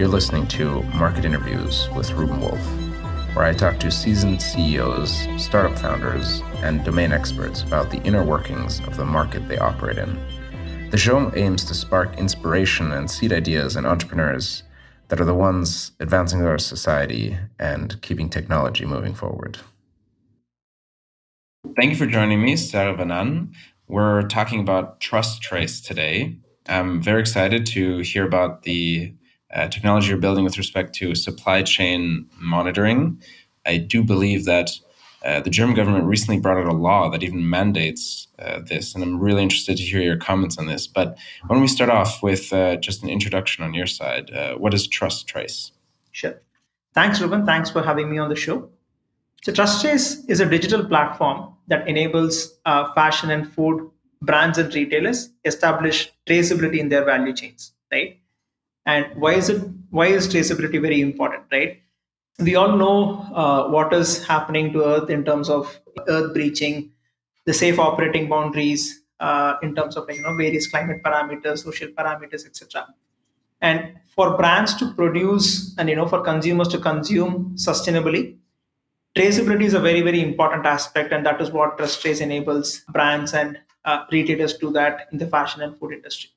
You're listening to Market Interviews with Ruben Wolf, where I talk to seasoned CEOs, startup founders, and domain experts about the inner workings of the market they operate in. The show aims to spark inspiration and seed ideas in entrepreneurs that are the ones advancing our society and keeping technology moving forward. Thank you for joining me, Saravanan. We're talking about Trust Trace today. I'm very excited to hear about the uh, technology you're building with respect to supply chain monitoring. I do believe that uh, the German government recently brought out a law that even mandates uh, this, and I'm really interested to hear your comments on this. But why don't we start off with uh, just an introduction on your side? Uh, what is Trust Trace? Sure. Thanks, Ruben. Thanks for having me on the show. So, Trust Trace is a digital platform that enables uh, fashion and food brands and retailers establish traceability in their value chains, right? And why is it? Why is traceability very important, right? We all know uh, what is happening to Earth in terms of Earth breaching, the safe operating boundaries, uh, in terms of you know various climate parameters, social parameters, etc. And for brands to produce and you know for consumers to consume sustainably, traceability is a very very important aspect and that is what trust trace enables brands and uh, retailers do that in the fashion and food industry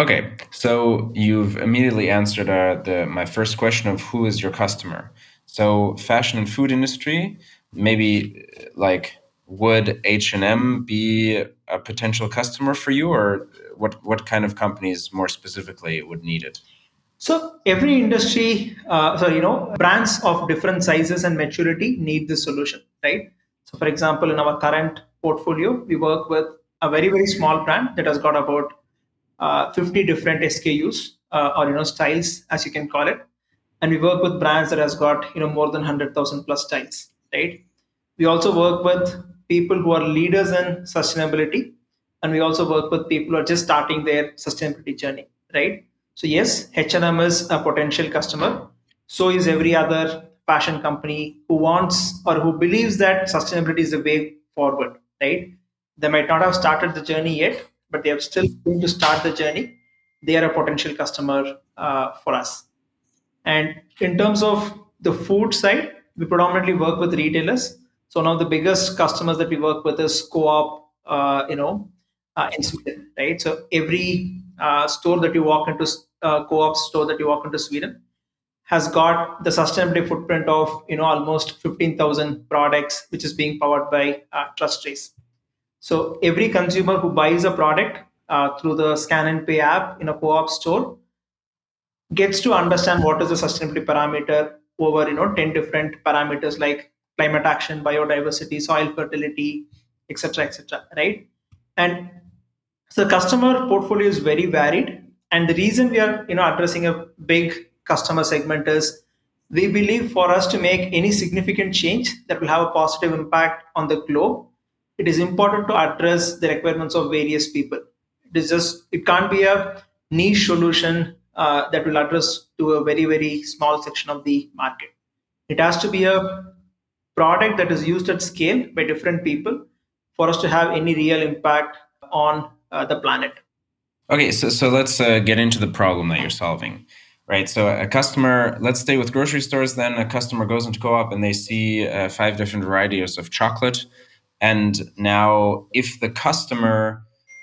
okay so you've immediately answered uh, the my first question of who is your customer so fashion and food industry maybe like would h&m be a potential customer for you or what what kind of companies more specifically would need it so every industry, uh, so you know, brands of different sizes and maturity need this solution, right? So, for example, in our current portfolio, we work with a very very small brand that has got about uh, 50 different SKUs uh, or you know styles, as you can call it, and we work with brands that has got you know more than 100,000 plus styles, right? We also work with people who are leaders in sustainability, and we also work with people who are just starting their sustainability journey, right? So yes, H&M is a potential customer. So is every other fashion company who wants or who believes that sustainability is the way forward, right? They might not have started the journey yet, but they are still going to start the journey. They are a potential customer uh, for us. And in terms of the food side, we predominantly work with retailers. So one of the biggest customers that we work with is Co-op, uh, you know, uh, in Sweden, right? So every uh, store that you walk into uh, co-op store that you walk into Sweden has got the sustainability footprint of you know almost 15,000 products, which is being powered by uh, Trust Trace. So every consumer who buys a product uh, through the Scan and Pay app in a co-op store gets to understand what is the sustainability parameter over you know 10 different parameters like climate action, biodiversity, soil fertility, etc., etc. right? And so the customer portfolio is very varied and the reason we are you know addressing a big customer segment is we believe for us to make any significant change that will have a positive impact on the globe it is important to address the requirements of various people it is just it can't be a niche solution uh, that will address to a very very small section of the market it has to be a product that is used at scale by different people for us to have any real impact on uh, the planet Okay, so so let's uh, get into the problem that you're solving, right? So a customer, let's stay with grocery stores. Then a customer goes into co-op and they see uh, five different varieties of chocolate, and now if the customer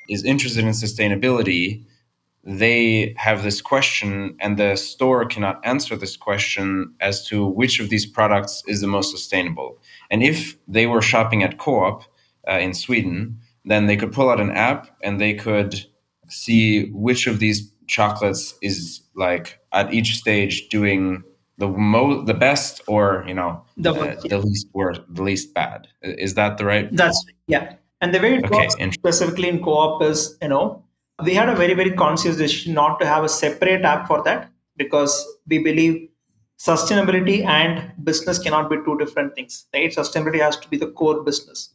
is interested in sustainability, they have this question, and the store cannot answer this question as to which of these products is the most sustainable. And if they were shopping at co-op uh, in Sweden, then they could pull out an app and they could see which of these chocolates is like at each stage doing the mo the best or you know the, the least worst the least bad. Is that the right? That's yeah. And the way it okay, works specifically in co-op is you know we had a very very conscious decision not to have a separate app for that because we believe sustainability and business cannot be two different things right? Sustainability has to be the core business.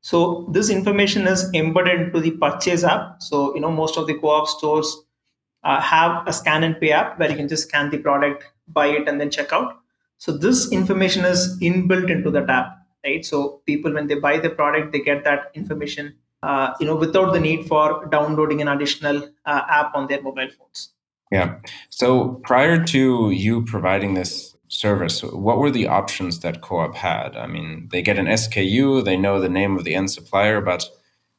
So this information is embedded into the purchase app. So you know most of the co-op stores uh, have a scan and pay app where you can just scan the product, buy it, and then check out. So this information is inbuilt into the app, right? So people when they buy the product, they get that information, uh, you know, without the need for downloading an additional uh, app on their mobile phones. Yeah. So prior to you providing this service, what were the options that Co-op had? I mean, they get an SKU, they know the name of the end supplier, but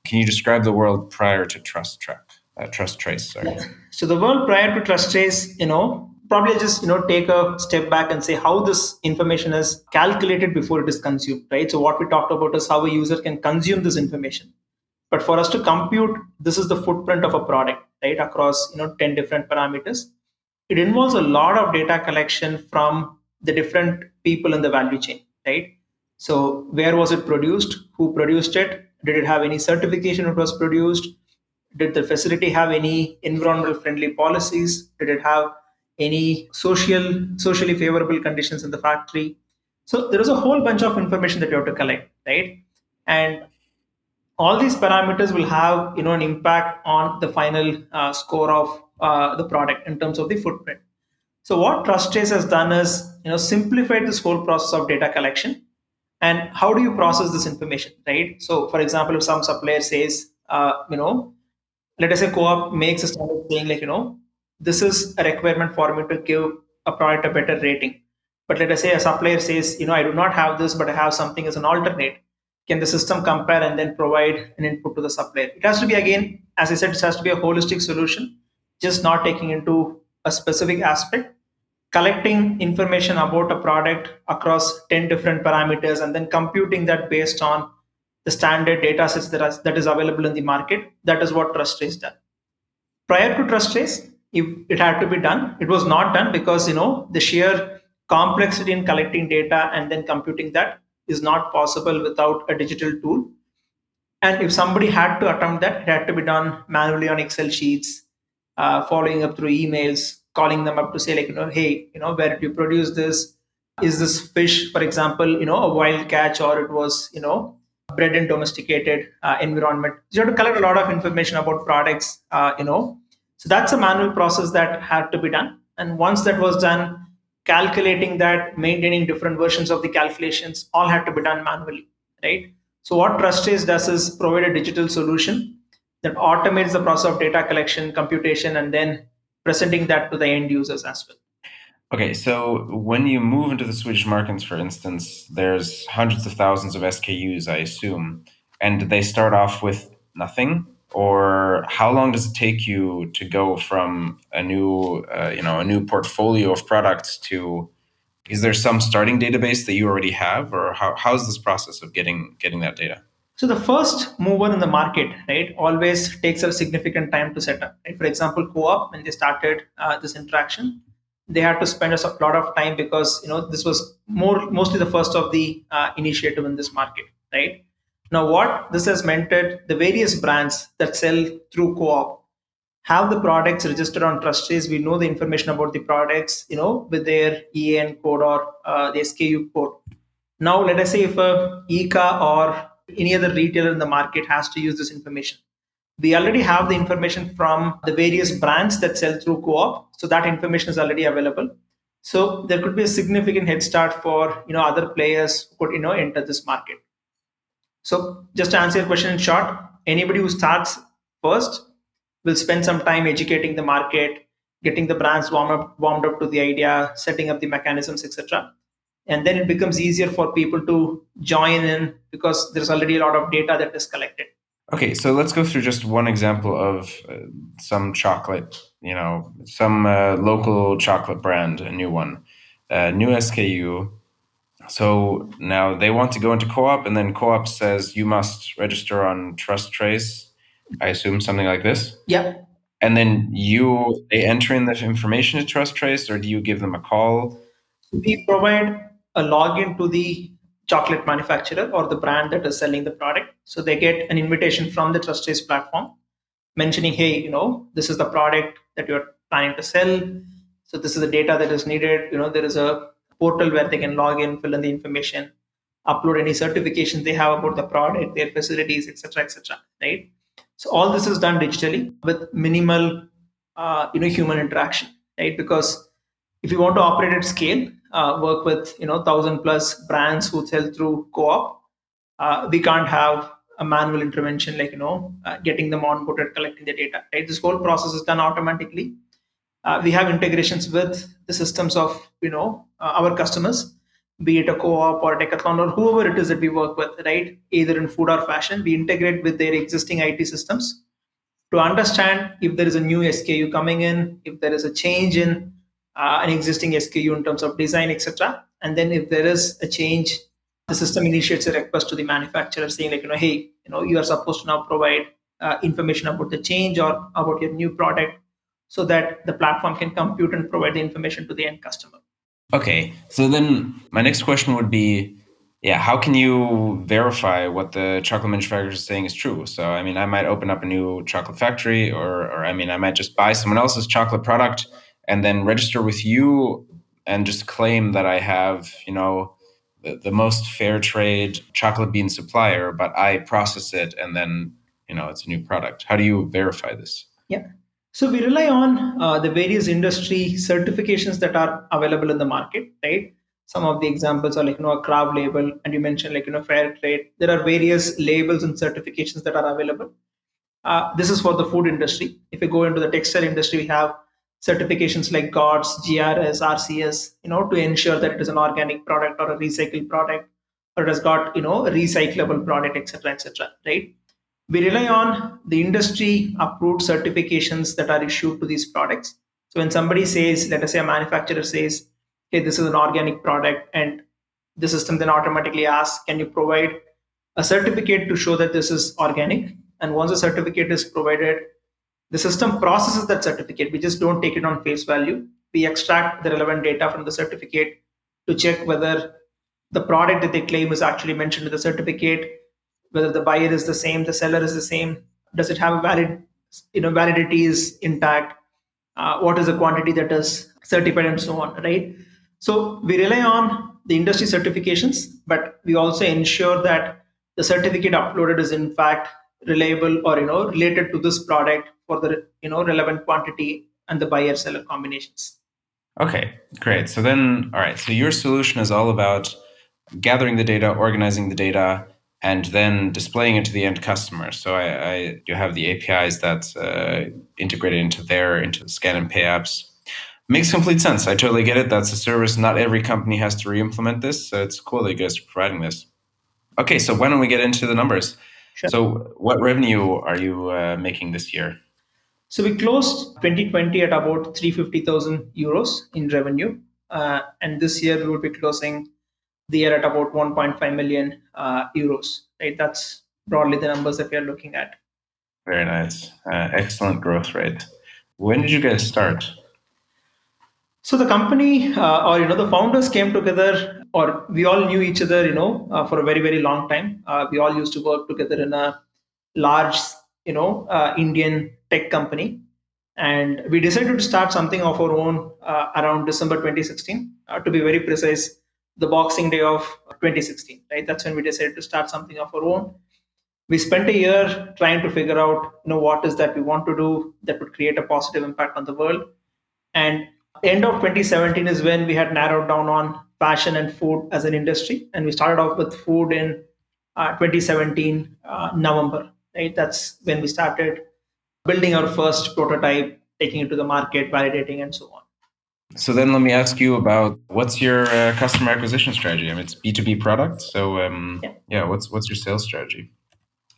can you describe the world prior to Trust Track, uh, Trust Trace? Sorry. Yeah. So the world prior to Trust Trace, you know, probably just you know take a step back and say how this information is calculated before it is consumed, right? So what we talked about is how a user can consume this information. But for us to compute, this is the footprint of a product, right, across you know 10 different parameters. It involves a lot of data collection from the different people in the value chain, right? So where was it produced? Who produced it? Did it have any certification it was produced? Did the facility have any environmental friendly policies? Did it have any social socially favorable conditions in the factory? So there is a whole bunch of information that you have to collect, right? And all these parameters will have you know an impact on the final uh, score of uh, the product in terms of the footprint so what TrustTrace has done is you know simplified this whole process of data collection and how do you process this information right so for example if some supplier says uh, you know let us say co-op makes a standard saying like you know this is a requirement for me to give a product a better rating but let us say a supplier says you know i do not have this but i have something as an alternate can the system compare and then provide an input to the supplier? It has to be again, as I said, it has to be a holistic solution, just not taking into a specific aspect, collecting information about a product across 10 different parameters and then computing that based on the standard data sets that, are, that is available in the market. That is what TrustTrace does. Prior to TrustTrace, if it had to be done, it was not done because you know the sheer complexity in collecting data and then computing that is not possible without a digital tool. And if somebody had to attempt that, it had to be done manually on Excel sheets, uh, following up through emails, calling them up to say, like, you know, hey, you know, where did you produce this? Is this fish, for example, you know, a wild catch or it was, you know, bred in domesticated uh, environment? You have to collect a lot of information about products, uh, you know. So that's a manual process that had to be done. And once that was done, calculating that, maintaining different versions of the calculations, all had to be done manually, right? So what TrustTrace does is provide a digital solution that automates the process of data collection, computation, and then presenting that to the end users as well. Okay, so when you move into the Swedish markets, for instance, there's hundreds of thousands of SKUs, I assume, and they start off with nothing or how long does it take you to go from a new uh, you know a new portfolio of products to is there some starting database that you already have? Or how, how's this process of getting getting that data? So the first mover in the market right always takes a significant time to set up right? for example co-op when they started uh, this interaction they had to spend a lot of time because you know this was more mostly the first of the uh, initiative in this market right now, what this has meant that the various brands that sell through co-op have the products registered on TrustTrace. We know the information about the products, you know, with their EAN code or uh, the SKU code. Now, let us say if a ICA or any other retailer in the market has to use this information. We already have the information from the various brands that sell through co-op, so that information is already available. So there could be a significant head start for you know other players who could you know enter this market. So just to answer your question in short, anybody who starts first will spend some time educating the market, getting the brands warmed up, warmed up to the idea, setting up the mechanisms, etc. And then it becomes easier for people to join in because there's already a lot of data that is collected. Okay, so let's go through just one example of uh, some chocolate, you know, some uh, local chocolate brand, a new one, uh, new SKU, so now they want to go into co-op, and then co-op says you must register on TrustTrace. I assume something like this. Yep. And then you they enter in the information to TrustTrace, or do you give them a call? We provide a login to the chocolate manufacturer or the brand that is selling the product. So they get an invitation from the TrustTrace platform mentioning, hey, you know, this is the product that you're planning to sell. So this is the data that is needed. You know, there is a portal where they can log in, fill in the information, upload any certifications they have about the product, their facilities, etc., etc. Right. So all this is done digitally with minimal, uh, you know, human interaction. Right. Because if you want to operate at scale, uh, work with you know thousand plus brands who sell through co-op, uh, we can't have a manual intervention like you know uh, getting them onboarded, collecting the data. Right. This whole process is done automatically uh, we have integrations with the systems of you know uh, our customers be it a co-op or a decathlon or whoever it is that we work with right? Either in food or fashion we integrate with their existing it systems to understand if there is a new sku coming in if there is a change in uh, an existing sku in terms of design etc and then if there is a change the system initiates a request to the manufacturer saying like you know hey you know you are supposed to now provide uh, information about the change or about your new product so that the platform can compute and provide the information to the end customer. Okay, so then my next question would be yeah, how can you verify what the chocolate manufacturer is saying is true? So, I mean, I might open up a new chocolate factory, or, or I mean, I might just buy someone else's chocolate product and then register with you and just claim that I have, you know, the, the most fair trade chocolate bean supplier, but I process it and then, you know, it's a new product. How do you verify this? Yeah. So we rely on uh, the various industry certifications that are available in the market, right? Some of the examples are like you know a KRAV label, and you mentioned like you know fair trade. There are various labels and certifications that are available. Uh, this is for the food industry. If you go into the textile industry, we have certifications like GOTS, GRS, RCS, you know, to ensure that it is an organic product or a recycled product, or it has got you know a recyclable product, etc., etc. right? We rely on the industry approved certifications that are issued to these products. So when somebody says, let us say a manufacturer says, hey, this is an organic product, and the system then automatically asks, can you provide a certificate to show that this is organic? And once a certificate is provided, the system processes that certificate. We just don't take it on face value. We extract the relevant data from the certificate to check whether the product that they claim is actually mentioned in the certificate whether the buyer is the same, the seller is the same. Does it have a valid, you know, validity is intact? Uh, what is the quantity that is certified and so on, right? So we rely on the industry certifications, but we also ensure that the certificate uploaded is in fact reliable or you know related to this product for the you know relevant quantity and the buyer seller combinations. Okay, great. So then, all right. So your solution is all about gathering the data, organizing the data, and then displaying it to the end customer. So I, I you have the APIs that uh, integrated into there, into the scan and pay apps. Makes complete sense. I totally get it. That's a service. Not every company has to re-implement this. So it's cool that you guys are providing this. Okay, so why don't we get into the numbers? Sure. So what revenue are you uh, making this year? So we closed 2020 at about 350,000 euros in revenue. Uh, and this year we will be closing the year at about 1.5 million uh, euros. Right, that's broadly the numbers that we are looking at. Very nice, uh, excellent growth rate. When did you guys start? So the company, uh, or you know, the founders came together, or we all knew each other, you know, uh, for a very very long time. Uh, we all used to work together in a large, you know, uh, Indian tech company, and we decided to start something of our own around December 2016. to be very precise, the Boxing Day of 2016, right? That's when we decided to start something of our own. We spent a year trying to figure out, you know, what is that we want to do that would create a positive impact on the world. And end of 2017 is when we had narrowed down on fashion and food as an industry, and we started off with food in uh, 2017 uh, November. Right, that's when we started building our first prototype, taking it to the market, validating, and so on. So then let me ask you about what's your uh, customer acquisition strategy? I mean, it's B2B product. So um, yeah. yeah, what's what's your sales strategy?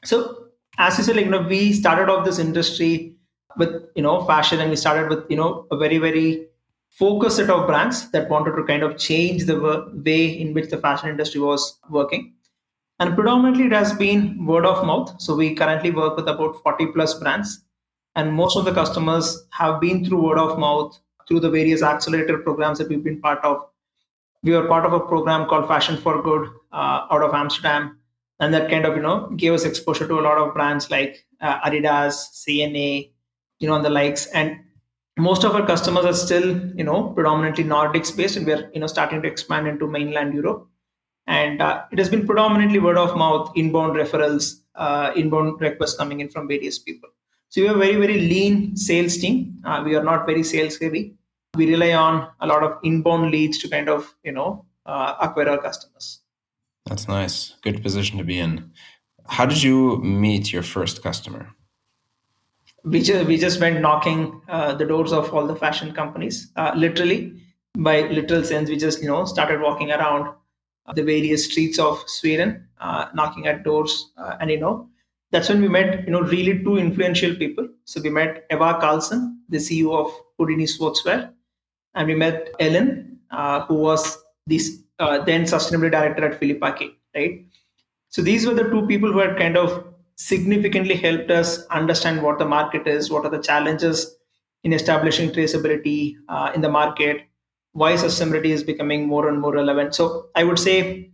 So as you said, like, you know, we started off this industry with, you know, fashion and we started with, you know, a very, very focused set of brands that wanted to kind of change the way in which the fashion industry was working. And predominantly it has been word of mouth. So we currently work with about 40 plus brands. And most of the customers have been through word of mouth through the various accelerator programs that we've been part of. We were part of a program called Fashion for Good uh, out of Amsterdam, and that kind of you know gave us exposure to a lot of brands like uh, Adidas, C&A, you know, and the likes. And most of our customers are still you know predominantly Nordics based, and we're you know starting to expand into mainland Europe. And uh, it has been predominantly word of mouth, inbound referrals, uh, inbound requests coming in from various people. So we have a very, very lean sales team. Uh, we are not very sales heavy. We rely on a lot of inbound leads to kind of, you know, uh, acquire our customers. That's nice. Good position to be in. How did you meet your first customer? we just we just went knocking uh, the doors of all the fashion companies uh, literally by literal sense we just you know started walking around the various streets of sweden uh, knocking at doors uh, and you know that's when we met you know really two influential people so we met eva Karlsson the ceo of houdini sportswear and we met Elin uh, who was this uh, then sustainability director at Filippa K, right so these were the two people who had kind of significantly helped us understand what the market is, what are the challenges in establishing traceability uh, in the market, why sustainability is becoming more and more relevant. So I would say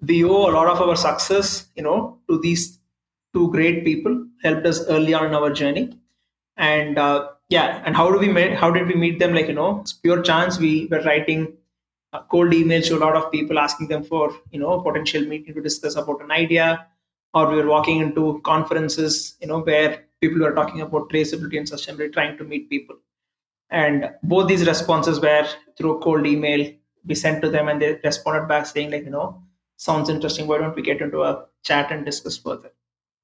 we owe a lot of our success, you know, to these two great people helped us early on in our journey. And uh, yeah, and how do we meet? How did we meet them? Like you know, it's pure chance. We were writing cold emails to a lot of people asking them for you know potential meeting to discuss about an idea or we were walking into conferences, you know, where people were talking about traceability and sustainability, trying to meet people. And both these responses were through a cold email we sent to them, and they responded back saying, like, you know, sounds interesting. Why don't we get into a chat and discuss further?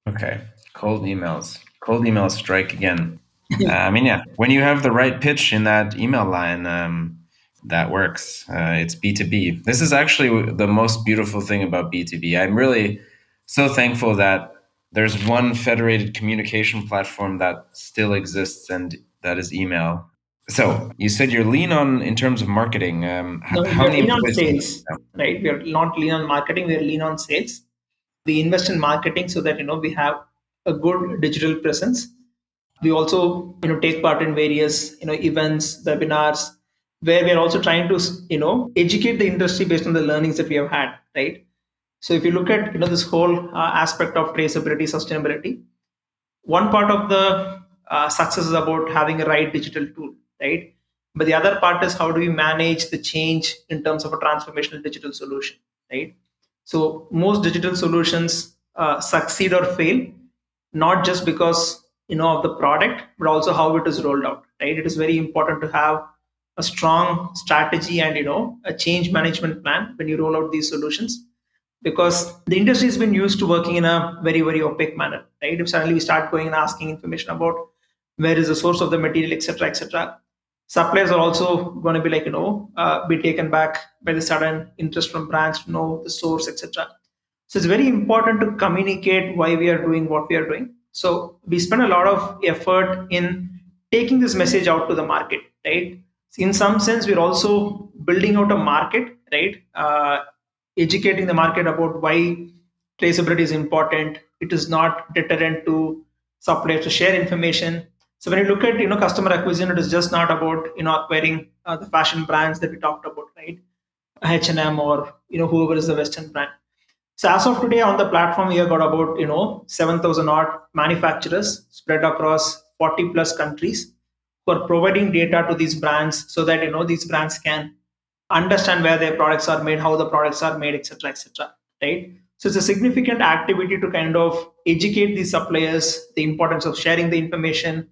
Okay, cold emails. Cold emails strike again. Uh, I mean, yeah, when you have the right pitch in that email line, um, that works. Uh, it's B2B. This is actually the most beautiful thing about B2B. I'm really so thankful that there's one federated communication platform that still exists, and that is email. So you said you're lean on in terms of marketing. Um, no, how many lean on sales, right? We are not lean on marketing. We are lean on sales. We invest in marketing so that you know we have a good digital presence. We also you know take part in various you know events, webinars, where we are also trying to you know educate the industry based on the learnings that we have had, right? So if you look at you know this whole uh, aspect of traceability, sustainability, one part of the uh, success is about having a right digital tool, right? But the other part is how do we manage the change in terms of a transformational digital solution, right? So most digital solutions uh, succeed or fail, not just because you know of the product, but also how it is rolled out, right? It is very important to have a strong strategy and you know a change management plan when you roll out these solutions because the industry has been used to working in a very very opaque manner right? If suddenly we start going and asking information about where is the source of the material etc etc suppliers are also going to be like you know uh, be taken back by the sudden interest from brands to know the source etc so it's very important to communicate why we are doing what we are doing so we spend a lot of effort in taking this message out to the market right in some sense we're also building out a market right uh, educating the market about why traceability is important. It is not deterrent to suppliers to share information. So when you look at you know customer acquisition, it is just not about you know acquiring uh, the fashion brands that we talked about, right? H&M or you know whoever is the Western brand. So as of today on the platform, we have got about you know 7,000 odd manufacturers spread across 40 plus countries who are providing data to these brands so that you know these brands can understand where their products are made, how the products are made, etc., etc. Right. So it's a significant activity to kind of educate these suppliers the importance of sharing the information,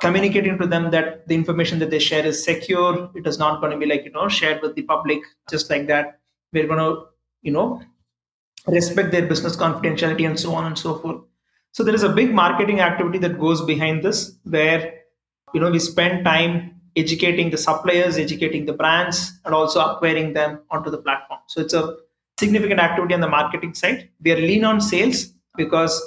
communicating to them that the information that they share is secure. It is not going to be like you know shared with the public just like that. We're going to you know respect their business confidentiality and so on and so forth. So there is a big marketing activity that goes behind this, where you know we spend time educating the suppliers, educating the brands, and also acquiring them onto the platform. So it's a significant activity on the marketing side. We are lean on sales because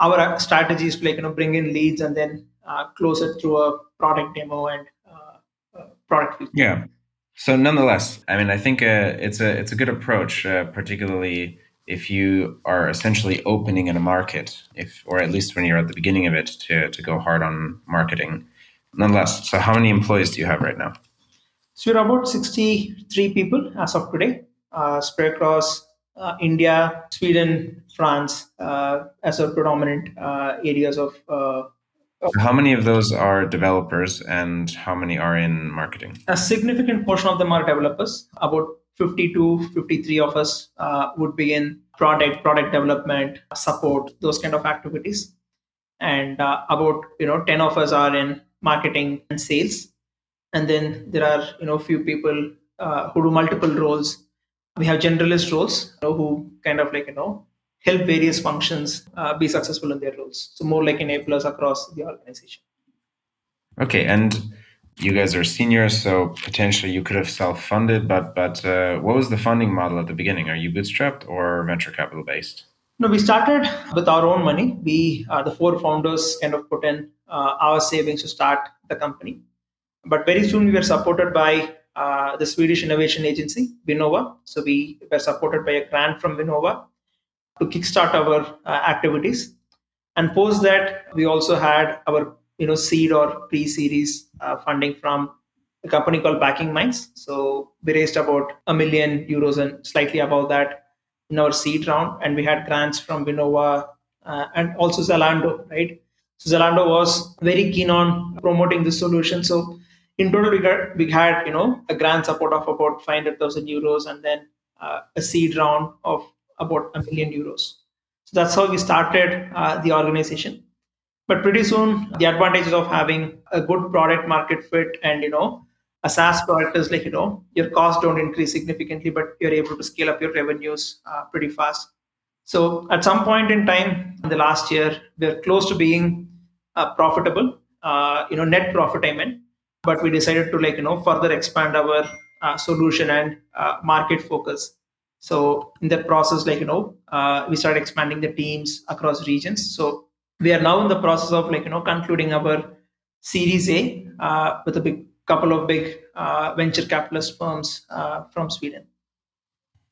our strategy is to like you know bring in leads and then uh, close it through a product demo and uh, uh, product feature. Yeah. So nonetheless, I mean, I think uh, it's a it's a good approach, uh, particularly if you are essentially opening in a market, if or at least when you're at the beginning of it, to to go hard on marketing nonetheless, so how many employees do you have right now? So we're about 63 people as of today, uh, spread across uh, India, Sweden, France uh, as our predominant uh, areas of. Uh, how many of those are developers and how many are in marketing? A significant portion of them are developers. About 52, 53 of us uh, would be in product, product development, support, those kind of activities. And about you know 10 of us are in marketing and sales and then there are you know few people uh, who do multiple roles we have generalist roles you know, who kind of like you know help various functions uh, be successful in their roles. So more like enablers across the organization. Okay, and you guys are seniors, so potentially you could have self-funded. But but uh, what was the funding model at the beginning? Are you bootstrapped or venture capital based? No, we started with our own money. We, uh, the four founders, kind of put in uh, our savings to start the company. But very soon we were supported by uh, the Swedish innovation agency, Vinnova. So we were supported by a grant from Vinnova to kickstart our uh, activities. And post that, we also had our you know seed or pre-series uh, funding from a company called Backing Minds. So we raised about a million euros and slightly above that in our seed round, and we had grants from Vinnova uh, and also Zalando, right? So Zalando was very keen on promoting this solution. So in total, we got we had you know a grant support of about 500,000 euros, and then uh, a seed round of about a million euros. So that's how we started uh, the organization. But pretty soon, the advantages of having a good product market fit and you know a SaaS product is like you know your costs don't increase significantly, but you're able to scale up your revenues uh, pretty fast. So at some point in time in the last year, we're close to being uh, profitable, uh, you know, net profit. I mean, but we decided to like you know further expand our uh, solution and uh, market focus. So in that process, like you know, uh, we started expanding the teams across regions. So we are now in the process of like you know concluding our Series A uh, with a big couple of big uh, venture capitalist firms uh, from Sweden.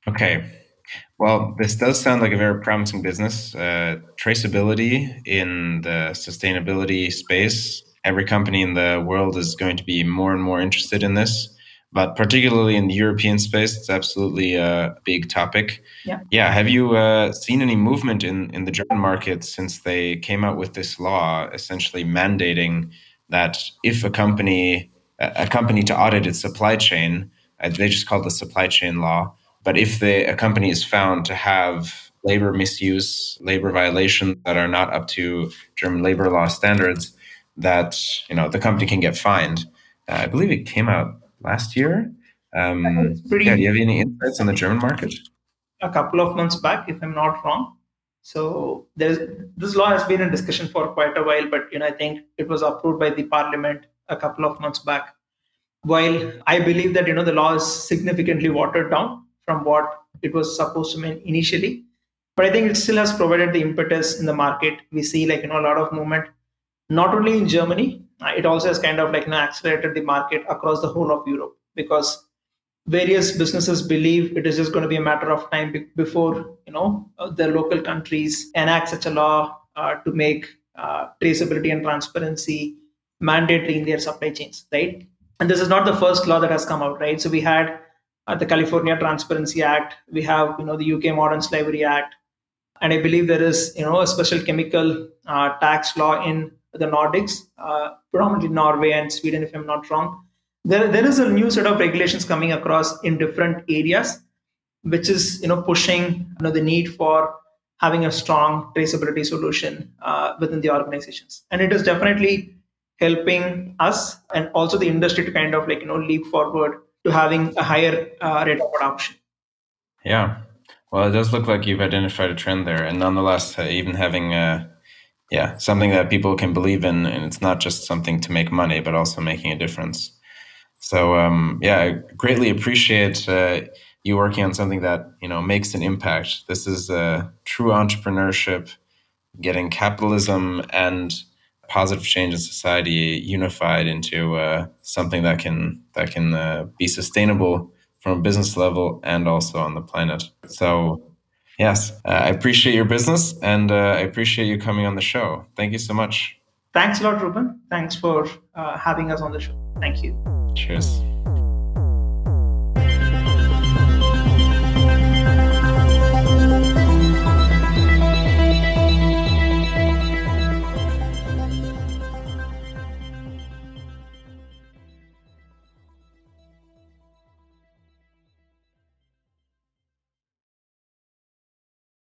Okay. Well, this does sound like a very promising business. Uh, traceability in the sustainability space. Every company in the world is going to be more and more interested in this but particularly in the European space, it's absolutely a big topic. Yeah. Yeah. Have you uh, seen any movement in, in the German market since they came out with this law, essentially mandating that if a company a company to audit its supply chain, uh, they just call it the supply chain law. But if the, a company is found to have labor misuse, labor violations that are not up to German labor law standards, that you know the company can get fined. Uh, I believe it came out last year. Um, pretty, yeah, do you have any insights on the German market? A couple of months back, if I'm not wrong. So there's this law has been in discussion for quite a while, but you know I think it was approved by the parliament a couple of months back. While I believe that you know the law is significantly watered down from what it was supposed to mean initially, but I think it still has provided the impetus in the market. We see like you know a lot of movement, not only in Germany it also has kind of like you know, accelerated the market across the whole of Europe because various businesses believe it is just going to be a matter of time be- before you know uh, the local countries enact such a law uh, to make uh, traceability and transparency mandatory in their supply chains, right? And this is not the first law that has come out, right? So we had uh, the California Transparency Act, we have you know the UK Modern Slavery Act, and I believe there is you know a special chemical uh, tax law in the Nordics, uh, predominantly Norway and Sweden, if I'm not wrong. There, there is a new set of regulations coming across in different areas, which is you know pushing you know the need for having a strong traceability solution uh, within the organizations, and it is definitely helping us and also the industry to kind of like you know leap forward to having a higher uh, rate of adoption. Yeah, well, it does look like you've identified a trend there, and nonetheless, uh, even having a yeah, something that people can believe in, and it's not just something to make money, but also making a difference. So um, yeah, I greatly appreciate uh, you working on something that you know makes an impact. This is a true entrepreneurship, getting capitalism and positive change in society unified into uh, something that can that can uh, be sustainable from a business level and also on the planet. So Yes, uh, I appreciate your business and uh, I appreciate you coming on the show. Thank you so much. Thanks a lot, Ruben. Thanks for uh, having us on the show. Thank you. Cheers.